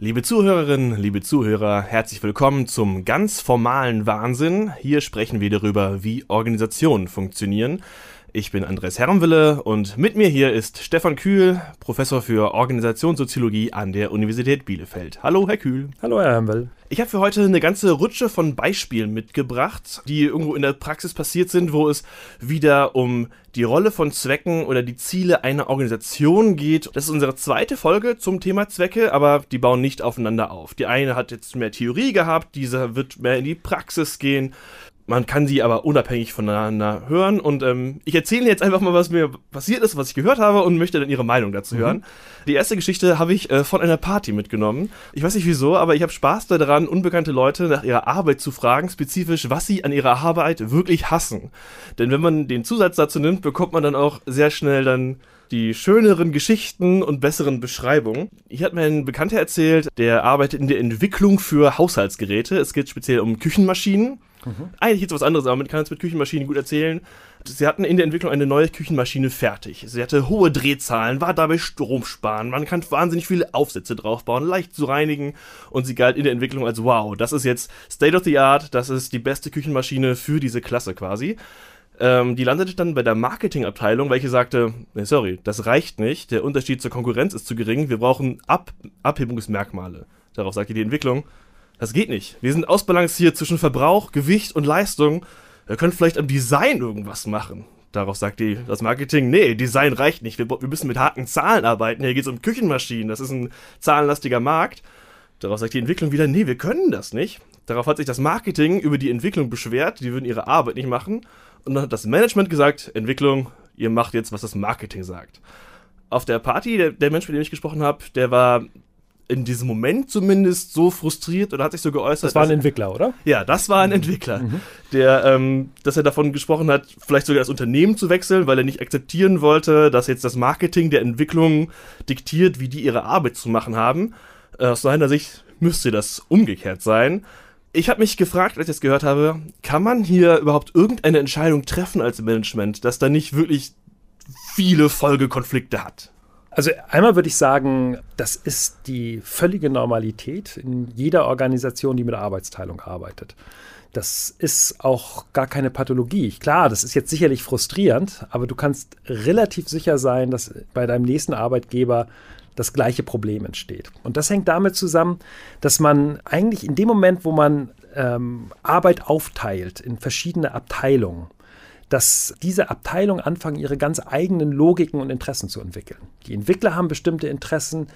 Liebe Zuhörerinnen, liebe Zuhörer, herzlich willkommen zum ganz formalen Wahnsinn. Hier sprechen wir darüber, wie Organisationen funktionieren. Ich bin Andres Herrenwille und mit mir hier ist Stefan Kühl, Professor für Organisationssoziologie an der Universität Bielefeld. Hallo, Herr Kühl. Hallo, Herr Herrenwille. Ich habe für heute eine ganze Rutsche von Beispielen mitgebracht, die irgendwo in der Praxis passiert sind, wo es wieder um die Rolle von Zwecken oder die Ziele einer Organisation geht. Das ist unsere zweite Folge zum Thema Zwecke, aber die bauen nicht aufeinander auf. Die eine hat jetzt mehr Theorie gehabt, diese wird mehr in die Praxis gehen. Man kann sie aber unabhängig voneinander hören. Und ähm, ich erzähle jetzt einfach mal, was mir passiert ist, was ich gehört habe und möchte dann Ihre Meinung dazu mhm. hören. Die erste Geschichte habe ich äh, von einer Party mitgenommen. Ich weiß nicht wieso, aber ich habe Spaß daran, unbekannte Leute nach ihrer Arbeit zu fragen, spezifisch, was sie an ihrer Arbeit wirklich hassen. Denn wenn man den Zusatz dazu nimmt, bekommt man dann auch sehr schnell dann die schöneren Geschichten und besseren Beschreibungen. Hier hat mir ein Bekannter erzählt, der arbeitet in der Entwicklung für Haushaltsgeräte. Es geht speziell um Küchenmaschinen. Mhm. Eigentlich jetzt was anderes, aber man kann es mit Küchenmaschinen gut erzählen. Sie hatten in der Entwicklung eine neue Küchenmaschine fertig. Sie hatte hohe Drehzahlen, war dabei Strom sparen. Man kann wahnsinnig viele Aufsätze draufbauen, leicht zu reinigen. Und sie galt in der Entwicklung als wow, das ist jetzt State of the Art, das ist die beste Küchenmaschine für diese Klasse quasi. Ähm, die landete dann bei der Marketingabteilung, welche sagte, nee, sorry, das reicht nicht, der Unterschied zur Konkurrenz ist zu gering, wir brauchen Ab Abhebungsmerkmale. Darauf sagte die Entwicklung, das geht nicht. Wir sind ausbalanciert zwischen Verbrauch, Gewicht und Leistung. Wir können vielleicht am Design irgendwas machen. Darauf sagt die, das Marketing, nee, Design reicht nicht. Wir, wir müssen mit harten Zahlen arbeiten. Hier geht es um Küchenmaschinen. Das ist ein zahlenlastiger Markt. Darauf sagt die Entwicklung wieder, nee, wir können das nicht. Darauf hat sich das Marketing über die Entwicklung beschwert. Die würden ihre Arbeit nicht machen. Und dann hat das Management gesagt, Entwicklung, ihr macht jetzt, was das Marketing sagt. Auf der Party, der, der Mensch, mit dem ich gesprochen habe, der war in diesem Moment zumindest so frustriert oder hat sich so geäußert. Das war ein Entwickler, oder? Ja, das war ein Entwickler, mhm. der, ähm, dass er davon gesprochen hat, vielleicht sogar das Unternehmen zu wechseln, weil er nicht akzeptieren wollte, dass jetzt das Marketing der Entwicklung diktiert, wie die ihre Arbeit zu machen haben. Äh, aus seiner Sicht müsste das umgekehrt sein. Ich habe mich gefragt, als ich das gehört habe, kann man hier überhaupt irgendeine Entscheidung treffen als Management, dass da nicht wirklich viele Folgekonflikte hat? Also einmal würde ich sagen, das ist die völlige Normalität in jeder Organisation, die mit Arbeitsteilung arbeitet. Das ist auch gar keine Pathologie. Klar, das ist jetzt sicherlich frustrierend, aber du kannst relativ sicher sein, dass bei deinem nächsten Arbeitgeber das gleiche Problem entsteht. Und das hängt damit zusammen, dass man eigentlich in dem Moment, wo man ähm, Arbeit aufteilt in verschiedene Abteilungen, dass diese Abteilungen anfangen, ihre ganz eigenen Logiken und Interessen zu entwickeln. Die Entwickler haben bestimmte Interessen,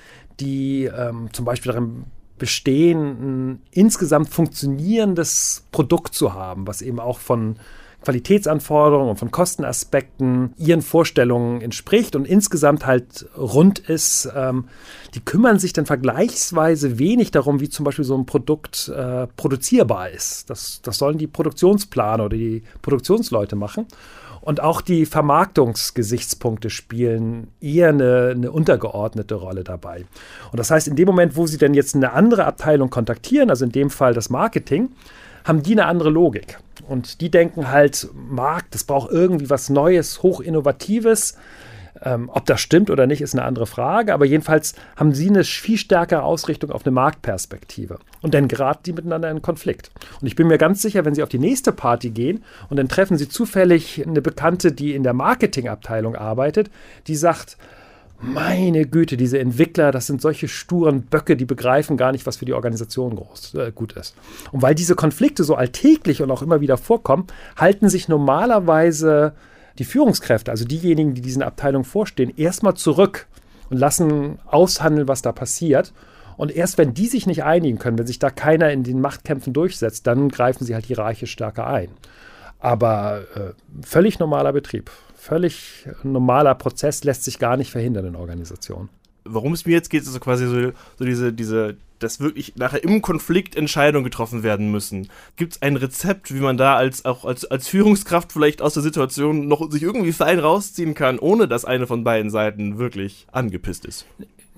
die ähm, zum Beispiel darin bestehen, ein insgesamt funktionierendes Produkt zu haben, was eben auch von Qualitätsanforderungen und von Kostenaspekten ihren Vorstellungen entspricht und insgesamt halt rund ist. Ähm, die kümmern sich dann vergleichsweise wenig darum, wie zum Beispiel so ein Produkt äh, produzierbar ist. Das, das sollen die Produktionsplaner oder die Produktionsleute machen. Und auch die Vermarktungsgesichtspunkte spielen eher eine, eine, untergeordnete Rolle dabei. Und das heißt, in dem Moment, wo Sie dann jetzt eine andere Abteilung kontaktieren, also in dem Fall das Marketing, haben die eine andere Logik. Und die denken halt, Markt, das braucht irgendwie was Neues, hochinnovatives. Ähm, ob das stimmt oder nicht, ist eine andere Frage. Aber jedenfalls haben sie eine viel stärkere Ausrichtung auf eine Marktperspektive. Und dann geraten die miteinander in Konflikt. Und ich bin mir ganz sicher, wenn sie auf die nächste Party gehen und dann treffen sie zufällig eine Bekannte, die in der Marketingabteilung arbeitet, die sagt, meine Güte, diese Entwickler, das sind solche sturen Böcke, die begreifen gar nicht, was für die Organisation groß, äh, gut ist. Und weil diese Konflikte so alltäglich und auch immer wieder vorkommen, halten sich normalerweise die Führungskräfte, also diejenigen, die diesen Abteilungen vorstehen, erstmal zurück und lassen aushandeln, was da passiert. Und erst wenn die sich nicht einigen können, wenn sich da keiner in den Machtkämpfen durchsetzt, dann greifen sie halt hierarchisch stärker ein. Aber äh, völlig normaler Betrieb völlig normaler Prozess, lässt sich gar nicht verhindern in Organisationen. Worum es mir jetzt geht, ist so quasi so, so diese, diese, dass wirklich nachher im Konflikt Entscheidungen getroffen werden müssen. Gibt es ein Rezept, wie man da als auch als, als Führungskraft vielleicht aus der Situation noch sich irgendwie fein rausziehen kann, ohne dass eine von beiden Seiten wirklich angepisst ist?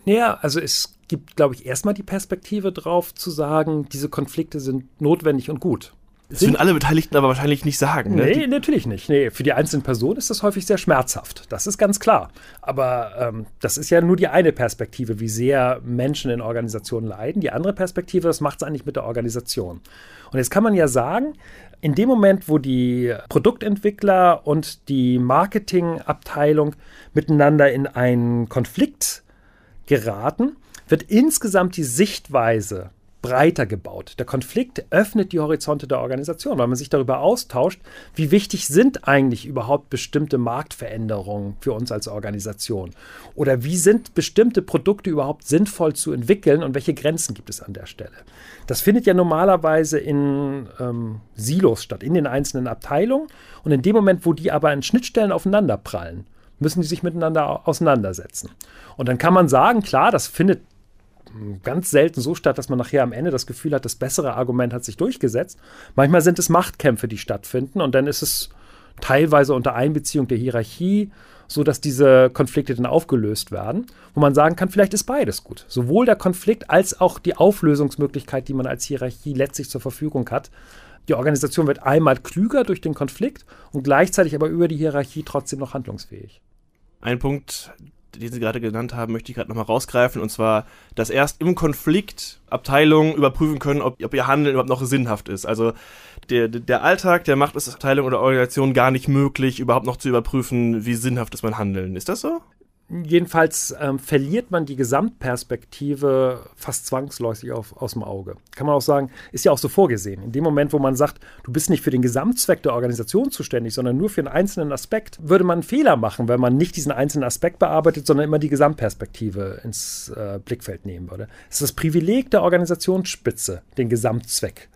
Naja, also es gibt, glaube ich, erstmal die Perspektive drauf zu sagen, diese Konflikte sind notwendig und gut Das würden alle Beteiligten aber wahrscheinlich nicht sagen. Ne? Nee, natürlich nicht. Nee, für die einzelnen Personen ist das häufig sehr schmerzhaft. Das ist ganz klar. Aber ähm, das ist ja nur die eine Perspektive, wie sehr Menschen in Organisationen leiden. Die andere Perspektive, das macht es eigentlich mit der Organisation. Und jetzt kann man ja sagen, in dem Moment, wo die Produktentwickler und die Marketingabteilung miteinander in einen Konflikt geraten, wird insgesamt die Sichtweise breiter gebaut. Der Konflikt öffnet die Horizonte der Organisation, weil man sich darüber austauscht, wie wichtig sind eigentlich überhaupt bestimmte Marktveränderungen für uns als Organisation oder wie sind bestimmte Produkte überhaupt sinnvoll zu entwickeln und welche Grenzen gibt es an der Stelle. Das findet ja normalerweise in ähm, Silos statt, in den einzelnen Abteilungen und in dem Moment, wo die aber an Schnittstellen aufeinander prallen, müssen die sich miteinander auseinandersetzen. Und dann kann man sagen, klar, das findet ganz selten so statt, dass man nachher am Ende das Gefühl hat, das bessere Argument hat sich durchgesetzt. Manchmal sind es Machtkämpfe, die stattfinden und dann ist es teilweise unter Einbeziehung der Hierarchie, so dass diese Konflikte dann aufgelöst werden, wo man sagen kann, vielleicht ist beides gut. Sowohl der Konflikt als auch die Auflösungsmöglichkeit, die man als Hierarchie letztlich zur Verfügung hat. Die Organisation wird einmal klüger durch den Konflikt und gleichzeitig aber über die Hierarchie trotzdem noch handlungsfähig. Ein Punkt, den Sie gerade genannt haben, möchte ich gerade nochmal rausgreifen. Und zwar, dass erst im Konflikt Abteilungen überprüfen können, ob, ob ihr Handeln überhaupt noch sinnhaft ist. Also der, der Alltag, der macht es Abteilung oder Organisation gar nicht möglich, überhaupt noch zu überprüfen, wie sinnhaft ist mein Handeln. Ist das so? Jedenfalls ähm, verliert man die Gesamtperspektive fast zwangsläufig auf, aus dem Auge. Kann man auch sagen, ist ja auch so vorgesehen. In dem Moment, wo man sagt, du bist nicht für den Gesamtzweck der Organisation zuständig, sondern nur für einen einzelnen Aspekt, würde man einen Fehler machen, wenn man nicht diesen einzelnen Aspekt bearbeitet, sondern immer die Gesamtperspektive ins äh, Blickfeld nehmen würde. Es ist das Privileg der Organisationsspitze, den Gesamtzweck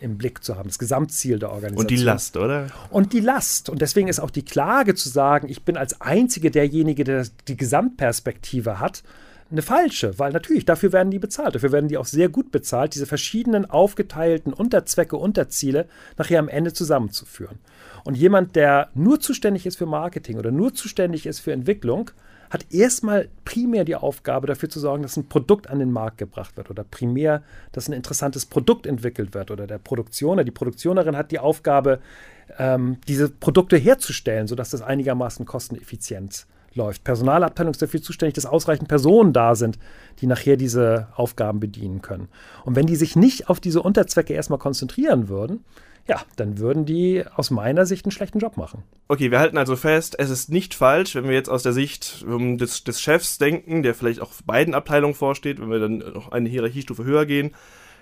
im Blick zu haben, das Gesamtziel der Organisation. Und die Last, oder? Und die Last. Und deswegen ist auch die Klage zu sagen, ich bin als Einzige derjenige, der die Gesamtperspektive hat, eine falsche, weil natürlich dafür werden die bezahlt. Dafür werden die auch sehr gut bezahlt, diese verschiedenen aufgeteilten Unterzwecke, Unterziele nachher am Ende zusammenzuführen. Und jemand, der nur zuständig ist für Marketing oder nur zuständig ist für Entwicklung, hat erstmal primär die Aufgabe, dafür zu sorgen, dass ein Produkt an den Markt gebracht wird oder primär, dass ein interessantes Produkt entwickelt wird oder der Produktioner, die Produktionerin hat die Aufgabe, ähm, diese Produkte herzustellen, sodass das einigermaßen kosteneffizient läuft. Personalabteilung ist dafür zuständig, dass ausreichend Personen da sind, die nachher diese Aufgaben bedienen können. Und wenn die sich nicht auf diese Unterzwecke erstmal konzentrieren würden, ja, dann würden die aus meiner Sicht einen schlechten Job machen. Okay, wir halten also fest, es ist nicht falsch, wenn wir jetzt aus der Sicht um, des, des Chefs denken, der vielleicht auch beiden Abteilungen vorsteht, wenn wir dann noch eine Hierarchiestufe höher gehen.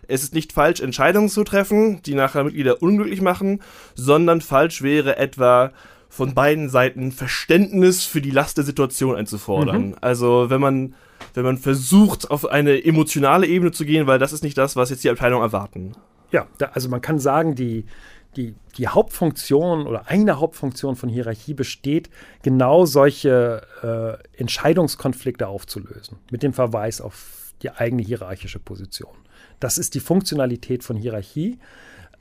Es ist nicht falsch, Entscheidungen zu treffen, die nachher Mitglieder unglücklich machen, sondern falsch wäre etwa von beiden Seiten Verständnis für die Last der Situation einzufordern. Mhm. Also wenn man wenn man versucht, auf eine emotionale Ebene zu gehen, weil das ist nicht das, was jetzt die Abteilung erwarten. Ja, da, also man kann sagen, die, die, die Hauptfunktion oder eine Hauptfunktion von Hierarchie besteht, genau solche äh, Entscheidungskonflikte aufzulösen, mit dem Verweis auf die eigene hierarchische Position. Das ist die Funktionalität von Hierarchie.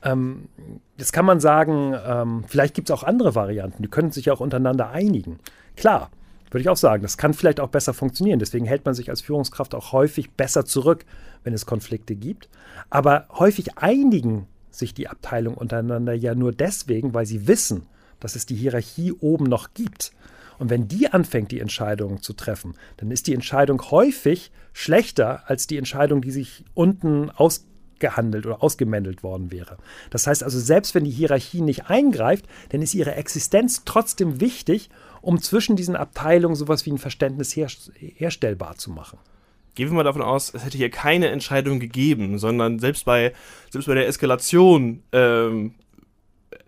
Ähm, jetzt kann man sagen, ähm, vielleicht gibt es auch andere Varianten, die können sich auch untereinander einigen. Klar, würde ich auch sagen, das kann vielleicht auch besser funktionieren. Deswegen hält man sich als Führungskraft auch häufig besser zurück, wenn es Konflikte gibt. Aber häufig einigen sich die Abteilungen untereinander ja nur deswegen, weil sie wissen, dass es die Hierarchie oben noch gibt. Und wenn die anfängt, die Entscheidungen zu treffen, dann ist die Entscheidung häufig schlechter als die Entscheidung, die sich unten ausgehandelt oder ausgemändelt worden wäre. Das heißt also, selbst wenn die Hierarchie nicht eingreift, dann ist ihre Existenz trotzdem wichtig um zwischen diesen Abteilungen sowas wie ein Verständnis her herstellbar zu machen. Gehen wir mal davon aus, es hätte hier keine Entscheidung gegeben, sondern selbst bei, selbst bei der Eskalation ähm,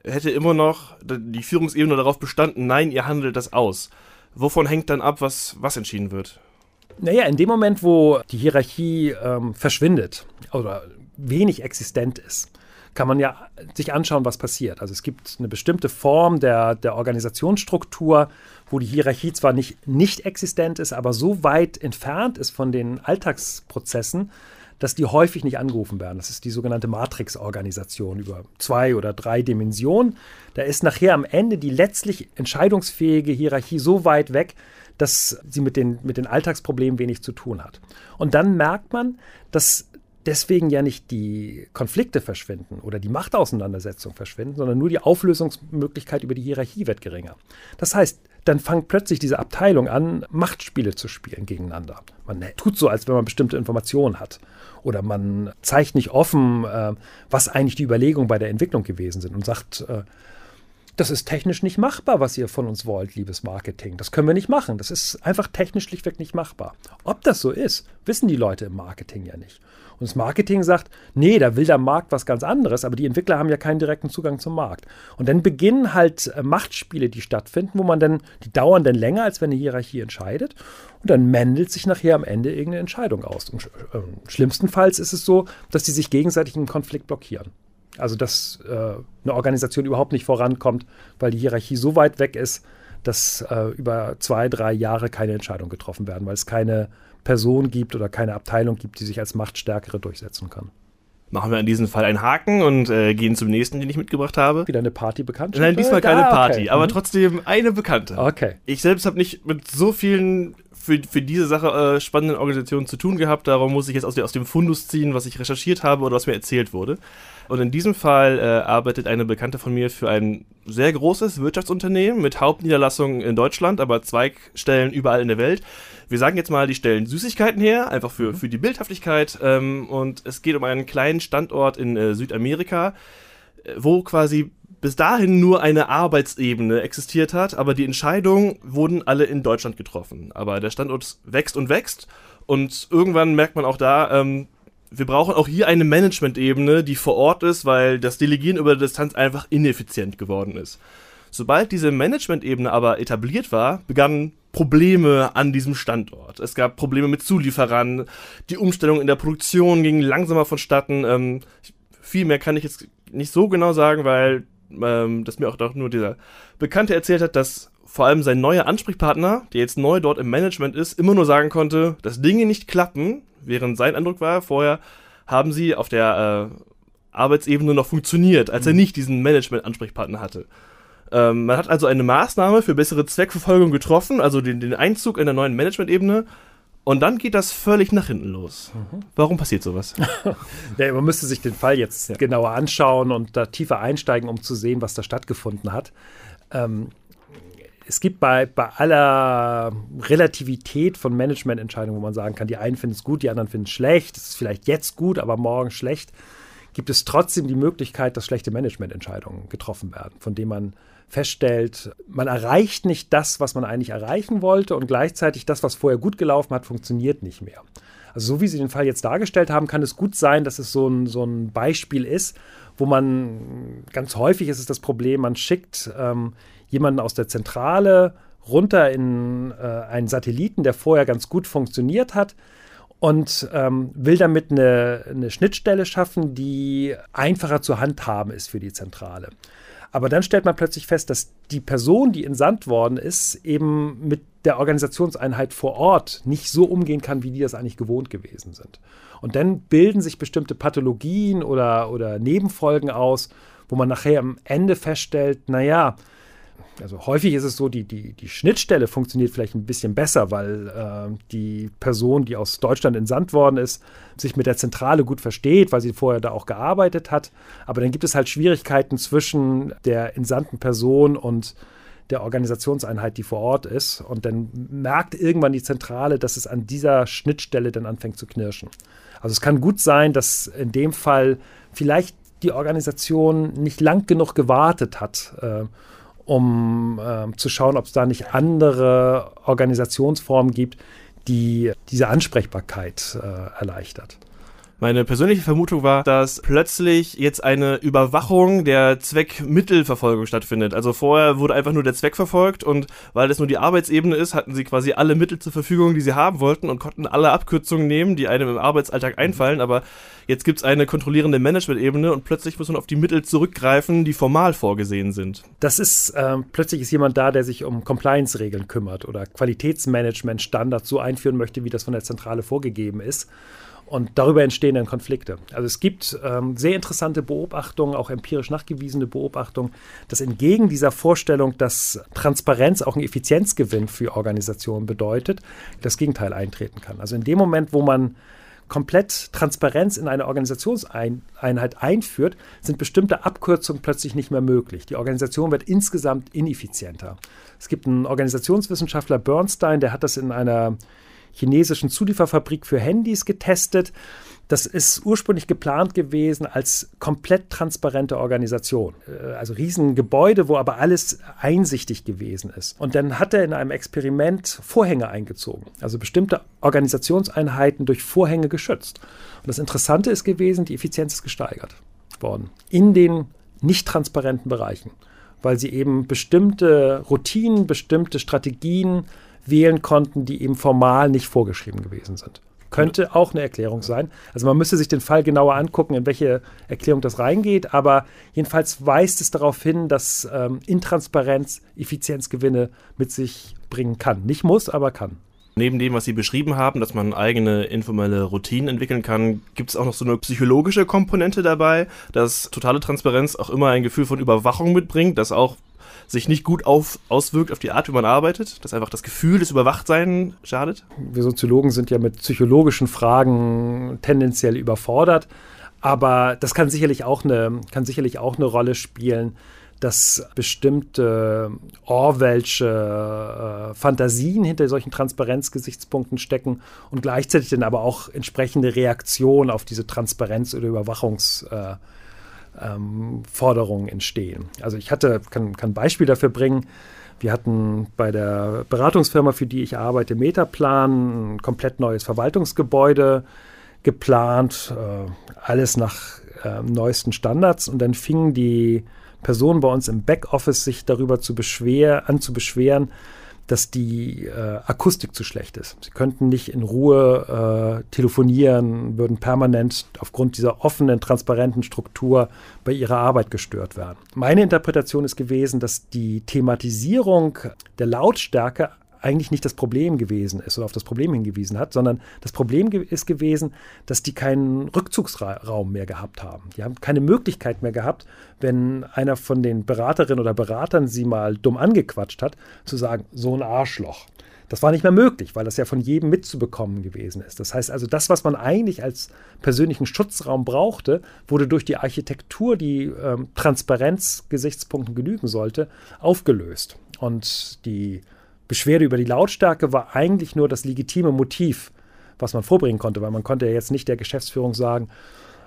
hätte immer noch die Führungsebene darauf bestanden, nein, ihr handelt das aus. Wovon hängt dann ab, was, was entschieden wird? Naja, in dem Moment, wo die Hierarchie ähm, verschwindet oder wenig existent ist, kann man ja sich anschauen, was passiert. Also es gibt eine bestimmte Form der, der Organisationsstruktur, wo die Hierarchie zwar nicht, nicht existent ist, aber so weit entfernt ist von den Alltagsprozessen, dass die häufig nicht angerufen werden. Das ist die sogenannte Matrix-Organisation über zwei oder drei Dimensionen. Da ist nachher am Ende die letztlich entscheidungsfähige Hierarchie so weit weg, dass sie mit den, mit den Alltagsproblemen wenig zu tun hat. Und dann merkt man, dass deswegen ja nicht die Konflikte verschwinden oder die Machtauseinandersetzung verschwinden, sondern nur die Auflösungsmöglichkeit über die Hierarchie wird geringer. Das heißt, dann fängt plötzlich diese Abteilung an, Machtspiele zu spielen gegeneinander. Man tut so, als wenn man bestimmte Informationen hat. Oder man zeigt nicht offen, äh, was eigentlich die Überlegungen bei der Entwicklung gewesen sind und sagt, äh, das ist technisch nicht machbar, was ihr von uns wollt, liebes Marketing. Das können wir nicht machen. Das ist einfach technisch schlichtweg nicht machbar. Ob das so ist, wissen die Leute im Marketing ja nicht. Und das Marketing sagt, nee, da will der Markt was ganz anderes, aber die Entwickler haben ja keinen direkten Zugang zum Markt. Und dann beginnen halt äh, Machtspiele, die stattfinden, wo man dann, die dauern dann länger, als wenn eine Hierarchie entscheidet. Und dann mändelt sich nachher am Ende irgendeine Entscheidung aus. Und äh, schlimmstenfalls ist es so, dass die sich gegenseitig einen Konflikt blockieren. Also dass äh, eine Organisation überhaupt nicht vorankommt, weil die Hierarchie so weit weg ist, dass äh, über zwei, drei Jahre keine Entscheidungen getroffen werden, weil es keine Person gibt oder keine Abteilung gibt, die sich als Machtstärkere durchsetzen kann. Machen wir in diesem Fall einen Haken und äh, gehen zum nächsten, den ich mitgebracht habe. Wieder eine Party bekannt? Nein, diesmal keine ah, Party, aber mhm. trotzdem eine bekannte. Okay. Ich selbst habe nicht mit so vielen für, für diese Sache äh, spannenden Organisationen zu tun gehabt, darum muss ich jetzt aus, aus dem Fundus ziehen, was ich recherchiert habe oder was mir erzählt wurde. Und in diesem Fall äh, arbeitet eine Bekannte von mir für ein sehr großes Wirtschaftsunternehmen mit Hauptniederlassungen in Deutschland, aber Zweigstellen überall in der Welt. Wir sagen jetzt mal, die stellen Süßigkeiten her, einfach für, mhm. für die Bildhaftigkeit. Ähm, und es geht um einen kleinen Standort in äh, Südamerika, äh, wo quasi bis dahin nur eine Arbeitsebene existiert hat, aber die Entscheidungen wurden alle in Deutschland getroffen. Aber der Standort wächst und wächst und irgendwann merkt man auch da, ähm, wir brauchen auch hier eine Management-Ebene, die vor Ort ist, weil das Delegieren über Distanz einfach ineffizient geworden ist. Sobald diese Management-Ebene aber etabliert war, begannen Probleme an diesem Standort. Es gab Probleme mit Zulieferern, die Umstellung in der Produktion ging langsamer vonstatten. Ähm, viel mehr kann ich jetzt nicht so genau sagen, weil ähm, das mir auch doch nur dieser Bekannte erzählt hat, dass vor allem sein neuer Ansprechpartner, der jetzt neu dort im Management ist, immer nur sagen konnte, dass Dinge nicht klappen, während sein Eindruck war, vorher haben sie auf der äh, Arbeitsebene noch funktioniert, als er mhm. nicht diesen Management-Ansprechpartner hatte. Ähm, man hat also eine Maßnahme für bessere Zweckverfolgung getroffen, also den, den Einzug in der neuen Management-Ebene. Und dann geht das völlig nach hinten los. Mhm. Warum passiert sowas? ja, man müsste sich den Fall jetzt ja. genauer anschauen und da tiefer einsteigen, um zu sehen, was da stattgefunden hat. Ähm, es gibt bei, bei aller Relativität von Managemententscheidungen, wo man sagen kann, die einen finden es gut, die anderen finden es schlecht, es ist vielleicht jetzt gut, aber morgen schlecht, gibt es trotzdem die Möglichkeit, dass schlechte Managemententscheidungen getroffen werden, von denen man feststellt, man erreicht nicht das, was man eigentlich erreichen wollte und gleichzeitig das, was vorher gut gelaufen hat, funktioniert nicht mehr. Also so wie Sie den Fall jetzt dargestellt haben, kann es gut sein, dass es so ein, so ein Beispiel ist, wo man ganz häufig ist es das Problem, man schickt ähm, jemanden aus der Zentrale runter in äh, einen Satelliten, der vorher ganz gut funktioniert hat und ähm, will damit eine, eine Schnittstelle schaffen, die einfacher zu handhaben ist für die Zentrale. Aber dann stellt man plötzlich fest, dass die Person, die entsandt worden ist, eben mit der Organisationseinheit vor Ort nicht so umgehen kann, wie die das eigentlich gewohnt gewesen sind. Und dann bilden sich bestimmte Pathologien oder, oder Nebenfolgen aus, wo man nachher am Ende feststellt, naja, also häufig ist es so, die, die, die Schnittstelle funktioniert vielleicht ein bisschen besser, weil äh, die Person, die aus Deutschland entsandt worden ist, sich mit der Zentrale gut versteht, weil sie vorher da auch gearbeitet hat. Aber dann gibt es halt Schwierigkeiten zwischen der entsandten Person und der Organisationseinheit, die vor Ort ist. Und dann merkt irgendwann die Zentrale, dass es an dieser Schnittstelle dann anfängt zu knirschen. Also es kann gut sein, dass in dem Fall vielleicht die Organisation nicht lang genug gewartet hat. Äh, um äh, zu schauen, ob es da nicht andere Organisationsformen gibt, die diese Ansprechbarkeit äh, erleichtert. Meine persönliche Vermutung war, dass plötzlich jetzt eine Überwachung der Zweckmittelverfolgung stattfindet. Also vorher wurde einfach nur der Zweck verfolgt und weil das nur die Arbeitsebene ist, hatten sie quasi alle Mittel zur Verfügung, die sie haben wollten und konnten alle Abkürzungen nehmen, die einem im Arbeitsalltag einfallen. Aber jetzt gibt es eine kontrollierende Management-Ebene und plötzlich muss man auf die Mittel zurückgreifen, die formal vorgesehen sind. Das ist, äh, plötzlich ist jemand da, der sich um Compliance-Regeln kümmert oder Qualitätsmanagement-Standards so einführen möchte, wie das von der Zentrale vorgegeben ist. Und darüber entstehen dann Konflikte. Also es gibt ähm, sehr interessante Beobachtungen, auch empirisch nachgewiesene Beobachtungen, dass entgegen dieser Vorstellung, dass Transparenz auch einen Effizienzgewinn für Organisationen bedeutet, das Gegenteil eintreten kann. Also in dem Moment, wo man komplett Transparenz in eine Organisationseinheit einführt, sind bestimmte Abkürzungen plötzlich nicht mehr möglich. Die Organisation wird insgesamt ineffizienter. Es gibt einen Organisationswissenschaftler Bernstein, der hat das in einer chinesischen Zulieferfabrik für Handys getestet. Das ist ursprünglich geplant gewesen als komplett transparente Organisation. Äh, also Riesengebäude, wo aber alles einsichtig gewesen ist. Und dann hat er in einem Experiment Vorhänge eingezogen. Also bestimmte Organisationseinheiten durch Vorhänge geschützt. Und das Interessante ist gewesen, die Effizienz ist gesteigert worden. In den nicht transparenten Bereichen. Weil sie eben bestimmte Routinen, bestimmte Strategien wählen konnten, die eben formal nicht vorgeschrieben gewesen sind. Könnte auch eine Erklärung sein. Also man müsste sich den Fall genauer angucken, in welche Erklärung das reingeht. Aber jedenfalls weist es darauf hin, dass ähm, Intransparenz Effizienzgewinne mit sich bringen kann. Nicht muss, aber kann. Neben dem, was Sie beschrieben haben, dass man eigene informelle Routinen entwickeln kann, gibt es auch noch so eine psychologische Komponente dabei, dass totale Transparenz auch immer ein Gefühl von Überwachung mitbringt, dass auch sich nicht gut auf, auswirkt auf die Art, wie man arbeitet, dass einfach das Gefühl des Überwachtseins schadet? Wir Soziologen sind ja mit psychologischen Fragen tendenziell überfordert, aber das kann sicherlich auch eine, kann sicherlich auch eine Rolle spielen, dass bestimmte Orwellsche äh, Fantasien hinter solchen Transparenzgesichtspunkten stecken und gleichzeitig dann aber auch entsprechende Reaktionen auf diese Transparenz- oder Überwachungs- äh, ähm, Forderungen entstehen. Also ich hatte, kann, kann ein Beispiel dafür bringen. Wir hatten bei der Beratungsfirma, für die ich arbeite, Metaplan, ein komplett neues Verwaltungsgebäude geplant, äh, alles nach äh, neuesten Standards. Und dann fingen die Personen bei uns im Backoffice sich darüber zu beschwer, an zu beschweren, dass die äh, Akustik zu schlecht ist. Sie könnten nicht in Ruhe äh, telefonieren, würden permanent aufgrund dieser offenen, transparenten Struktur bei ihrer Arbeit gestört werden. Meine Interpretation ist gewesen, dass die Thematisierung der Lautstärke eigentlich nicht das Problem gewesen ist oder auf das Problem hingewiesen hat, sondern das Problem ist gewesen, dass die keinen Rückzugsraum mehr gehabt haben. Die haben keine Möglichkeit mehr gehabt, wenn einer von den Beraterinnen oder Beratern sie mal dumm angequatscht hat, zu sagen, so ein Arschloch. Das war nicht mehr möglich, weil das ja von jedem mitzubekommen gewesen ist. Das heißt also, das, was man eigentlich als persönlichen Schutzraum brauchte, wurde durch die Architektur, die ähm, Transparenzgesichtspunkten genügen sollte, aufgelöst. Und die Beschwerde über die Lautstärke war eigentlich nur das legitime Motiv, was man vorbringen konnte, weil man konnte ja jetzt nicht der Geschäftsführung sagen,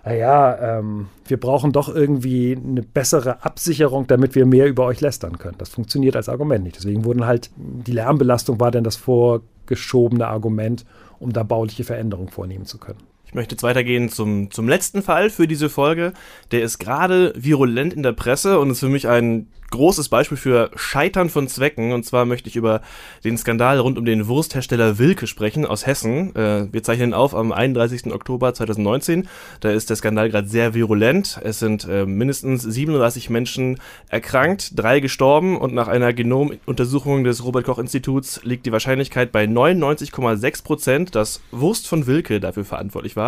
naja, ähm, wir brauchen doch irgendwie eine bessere Absicherung, damit wir mehr über euch lästern können. Das funktioniert als Argument nicht. Deswegen wurden halt, die Lärmbelastung war dann das vorgeschobene Argument, um da bauliche Veränderungen vornehmen zu können. Ich möchte jetzt weitergehen zum, zum letzten Fall für diese Folge. Der ist gerade virulent in der Presse und ist für mich ein großes Beispiel für Scheitern von Zwecken. Und zwar möchte ich über den Skandal rund um den Wursthersteller Wilke sprechen aus Hessen. Äh, wir zeichnen auf am 31. Oktober 2019. Da ist der Skandal gerade sehr virulent. Es sind äh, mindestens 37 Menschen erkrankt, drei gestorben und nach einer Genomuntersuchung des Robert Koch Instituts liegt die Wahrscheinlichkeit bei 99,6 Prozent, dass Wurst von Wilke dafür verantwortlich war.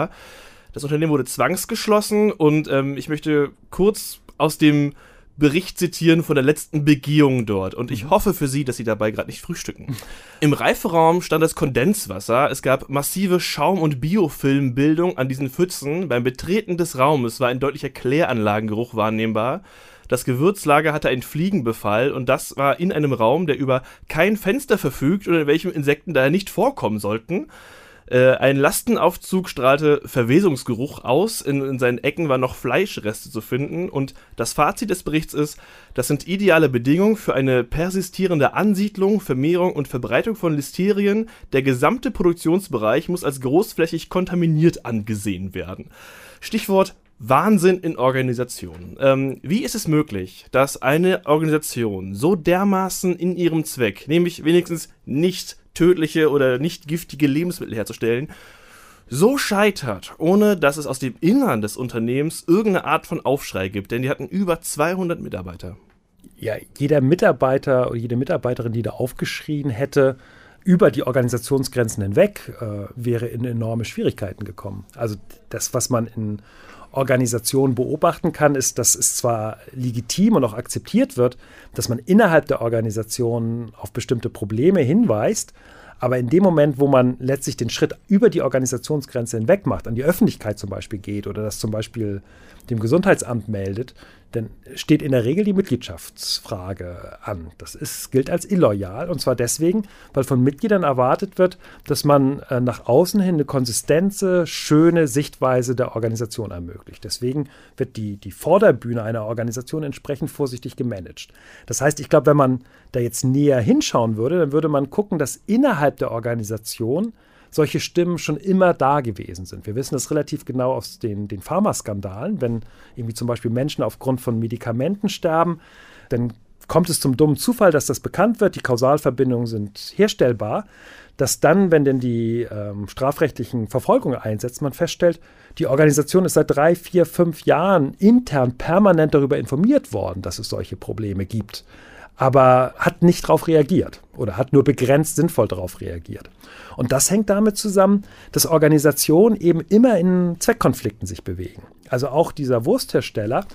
Das Unternehmen wurde zwangsgeschlossen und ähm, ich möchte kurz aus dem Bericht zitieren von der letzten Begehung dort. Und ich mhm. hoffe für Sie, dass Sie dabei gerade nicht frühstücken. Im Reiferaum stand das Kondenswasser. Es gab massive Schaum- und Biofilmbildung an diesen Pfützen. Beim Betreten des Raumes war ein deutlicher Kläranlagengeruch wahrnehmbar. Das Gewürzlager hatte einen Fliegenbefall und das war in einem Raum, der über kein Fenster verfügt und in welchem Insekten daher nicht vorkommen sollten. Äh, ein Lastenaufzug strahlte Verwesungsgeruch aus, in, in, seinen Ecken waren noch Fleischreste zu finden und das Fazit des Berichts ist, das sind ideale Bedingungen für eine persistierende Ansiedlung, Vermehrung und Verbreitung von Listerien. Der gesamte Produktionsbereich muss als großflächig kontaminiert angesehen werden. Stichwort Wahnsinn in Organisationen. Ähm, wie ist es möglich, dass eine Organisation so dermaßen in ihrem Zweck, nämlich wenigstens nicht tödliche oder nicht giftige Lebensmittel herzustellen, so scheitert, ohne dass es aus dem Innern des Unternehmens irgendeine Art von Aufschrei gibt, denn die hatten über 200 Mitarbeiter. Ja, jeder Mitarbeiter oder jede Mitarbeiterin, die da aufgeschrien hätte, über die Organisationsgrenzen hinweg, äh, wäre in enorme Schwierigkeiten gekommen. Also das, was man in Organisation beobachten kann, ist, dass es zwar legitim und auch akzeptiert wird, dass man innerhalb der Organisation auf bestimmte Probleme hinweist, Aber in dem Moment, wo man letztlich den Schritt über die Organisationsgrenze hinweg macht, an die Öffentlichkeit zum Beispiel geht oder das zum Beispiel dem Gesundheitsamt meldet, dann steht in der Regel die Mitgliedschaftsfrage an. Das ist, gilt als illoyal und zwar deswegen, weil von Mitgliedern erwartet wird, dass man äh, nach außen hin eine konsistente, schöne Sichtweise der Organisation ermöglicht. Deswegen wird die, die Vorderbühne einer Organisation entsprechend vorsichtig gemanagt. Das heißt, ich glaube, wenn man da jetzt näher hinschauen würde, dann würde man gucken, dass innerhalb der Organisation solche Stimmen schon immer da gewesen sind. Wir wissen das relativ genau aus den, den Pharmaskandalen. Wenn irgendwie zum Beispiel Menschen aufgrund von Medikamenten sterben, dann kommt es zum dummen Zufall, dass das bekannt wird, die Kausalverbindungen sind herstellbar, dass dann, wenn denn die ähm, strafrechtlichen Verfolgungen einsetzt, man feststellt, die Organisation ist seit drei, vier, fünf Jahren intern permanent darüber informiert worden, dass es solche Probleme gibt aber hat nicht darauf reagiert oder hat nur begrenzt sinnvoll darauf reagiert. Und das hängt damit zusammen, dass Organisationen eben immer in Zweckkonflikten sich bewegen. Also auch dieser Wursthersteller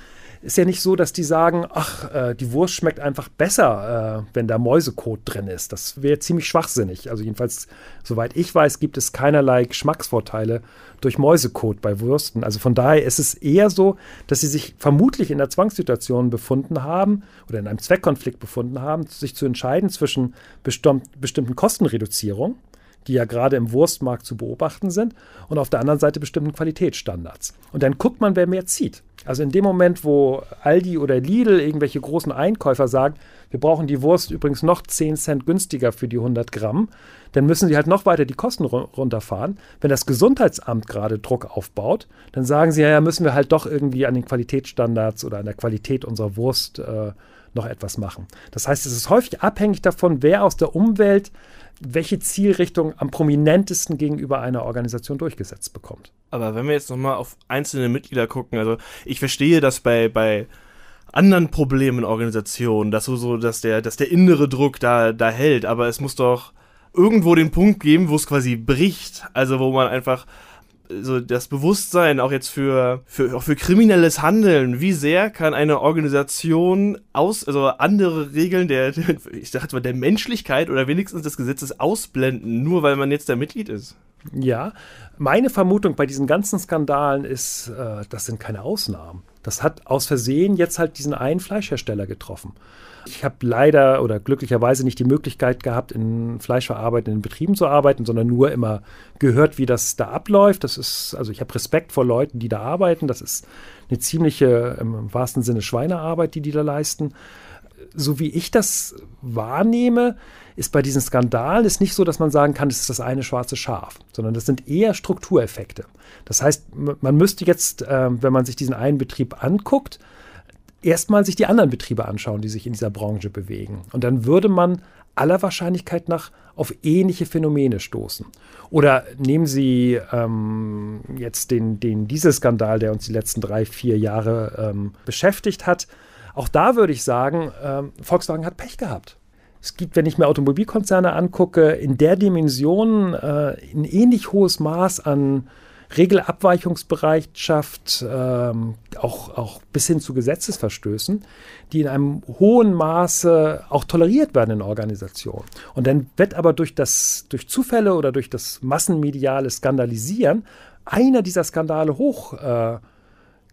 ist ja nicht so, dass die sagen, ach, äh, die Wurst schmeckt einfach besser, äh, wenn da Mäusekot drin ist. Das wäre ziemlich schwachsinnig. Also jedenfalls, soweit ich weiß, gibt es keinerlei Geschmacksvorteile durch Mäusekot bei Würsten. Also von daher ist es eher so, dass sie sich vermutlich in der Zwangssituation befunden haben oder in einem Zweckkonflikt befunden haben, sich zu entscheiden zwischen bestimmten Kostenreduzierungen die ja gerade im Wurstmarkt zu beobachten sind, und auf der anderen Seite bestimmten Qualitätsstandards. Und dann guckt man, wer mehr zieht. Also in dem Moment, wo Aldi oder Lidl, irgendwelche großen Einkäufer sagen, wir brauchen die Wurst übrigens noch 10 Cent günstiger für die 100 Gramm, dann müssen sie halt noch weiter die Kosten runterfahren. Wenn das Gesundheitsamt gerade Druck aufbaut, dann sagen sie, ja, ja, müssen wir halt doch irgendwie an den Qualitätsstandards oder an der Qualität unserer Wurst äh, noch etwas machen. Das heißt, es ist häufig abhängig davon, wer aus der Umwelt welche Zielrichtung am prominentesten gegenüber einer Organisation durchgesetzt bekommt. Aber wenn wir jetzt nochmal auf einzelne Mitglieder gucken, also ich verstehe, dass bei, bei anderen Problemen in Organisationen, dass so, so, dass der, dass der innere Druck da, da hält, aber es muss doch irgendwo den Punkt geben, wo es quasi bricht. Also wo man einfach so das Bewusstsein auch jetzt für, für, auch für kriminelles Handeln, wie sehr kann eine Organisation aus, also andere Regeln der, ich jetzt mal, der Menschlichkeit oder wenigstens des Gesetzes ausblenden, nur weil man jetzt da Mitglied ist? Ja, meine Vermutung bei diesen ganzen Skandalen ist, äh, das sind keine Ausnahmen. Das hat aus Versehen jetzt halt diesen einen Fleischhersteller getroffen. Ich habe leider oder glücklicherweise nicht die Möglichkeit gehabt, in fleischverarbeitenden Betrieben zu arbeiten, sondern nur immer gehört, wie das da abläuft. Das ist, also ich habe Respekt vor Leuten, die da arbeiten. Das ist eine ziemliche, im wahrsten Sinne Schweinearbeit, die die da leisten. So wie ich das wahrnehme, ist bei diesen Skandalen ist nicht so, dass man sagen kann, das ist das eine schwarze Schaf, sondern das sind eher Struktureffekte. Das heißt, man müsste jetzt, äh, wenn man sich diesen einen Betrieb anguckt, erstmal sich die anderen Betriebe anschauen, die sich in dieser Branche bewegen. Und dann würde man aller Wahrscheinlichkeit nach auf ähnliche Phänomene stoßen. Oder nehmen Sie ähm, jetzt den, den Dieselskandal, der uns die letzten drei, vier Jahre ähm, beschäftigt hat. Auch da würde ich sagen, ähm, Volkswagen hat Pech gehabt. Es gibt, wenn ich mir Automobilkonzerne angucke, in der Dimension äh, ein ähnlich hohes Maß an Regelabweichungsbereitschaft, ähm, auch, auch bis hin zu Gesetzesverstößen, die in einem hohen Maße auch toleriert werden in Organisationen. Und dann wird aber durch, das, durch Zufälle oder durch das massenmediale Skandalisieren einer dieser Skandale hoch äh,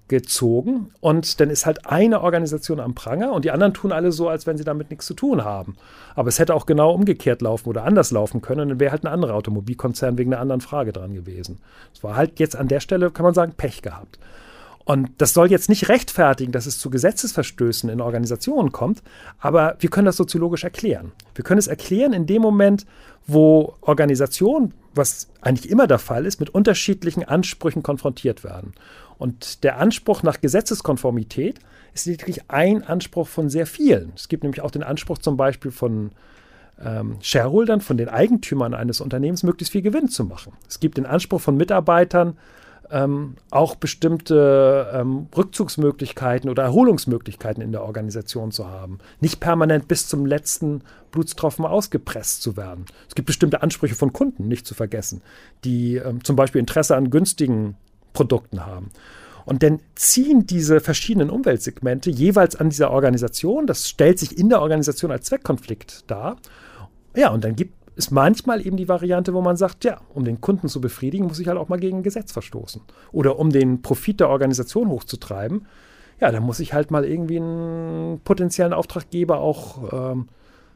gezogen und dann ist halt eine Organisation am Pranger und die anderen tun alle so, als wenn sie damit nichts zu tun haben. Aber es hätte auch genau umgekehrt laufen oder anders laufen können und dann wäre halt ein anderer Automobilkonzern wegen einer anderen Frage dran gewesen. Es war halt jetzt an der Stelle, kann man sagen, Pech gehabt. Und das soll jetzt nicht rechtfertigen, dass es zu Gesetzesverstößen in Organisationen kommt, aber wir können das soziologisch erklären. Wir können es erklären in dem Moment, wo Organisationen, was eigentlich immer der Fall ist, mit unterschiedlichen Ansprüchen konfrontiert werden. Und der Anspruch nach Gesetzeskonformität ist lediglich ein Anspruch von sehr vielen. Es gibt nämlich auch den Anspruch zum Beispiel von ähm, Shareholdern, von den Eigentümern eines Unternehmens, möglichst viel Gewinn zu machen. Es gibt den Anspruch von Mitarbeitern, ähm, auch bestimmte ähm, Rückzugsmöglichkeiten oder Erholungsmöglichkeiten in der Organisation zu haben. Nicht permanent bis zum letzten Blutstropfen ausgepresst zu werden. Es gibt bestimmte Ansprüche von Kunden, nicht zu vergessen, die ähm, zum Beispiel Interesse an günstigen Produkten haben. Und dann ziehen diese verschiedenen Umweltsegmente jeweils an dieser Organisation. Das stellt sich in der Organisation als Zweckkonflikt dar. Ja, und dann gibt ist manchmal eben die Variante, wo man sagt, ja, um den Kunden zu befriedigen, muss ich halt auch mal gegen ein Gesetz verstoßen. Oder um den Profit der Organisation hochzutreiben, ja, dann muss ich halt mal irgendwie einen potenziellen Auftraggeber auch ähm,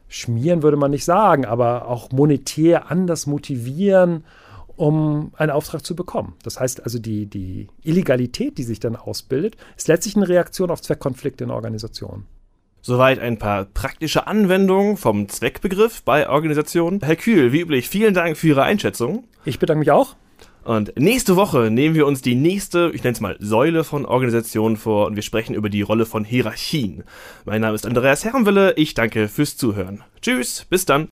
schmieren, würde man nicht sagen, aber auch monetär anders motivieren, um einen Auftrag zu bekommen. Das heißt also, die, die Illegalität, die sich dann ausbildet, ist letztlich eine Reaktion auf Zweckkonflikte in Organisationen. Soweit ein paar praktische Anwendungen vom Zweckbegriff bei Organisationen. Herr Kühl, wie üblich, vielen Dank für Ihre Einschätzung. Ich bedanke mich auch. Und nächste Woche nehmen wir uns die nächste, ich nenne es mal, Säule von Organisationen vor und wir sprechen über die Rolle von Hierarchien. Mein Name ist Andreas Herrenwille, ich danke fürs Zuhören. Tschüss, bis dann.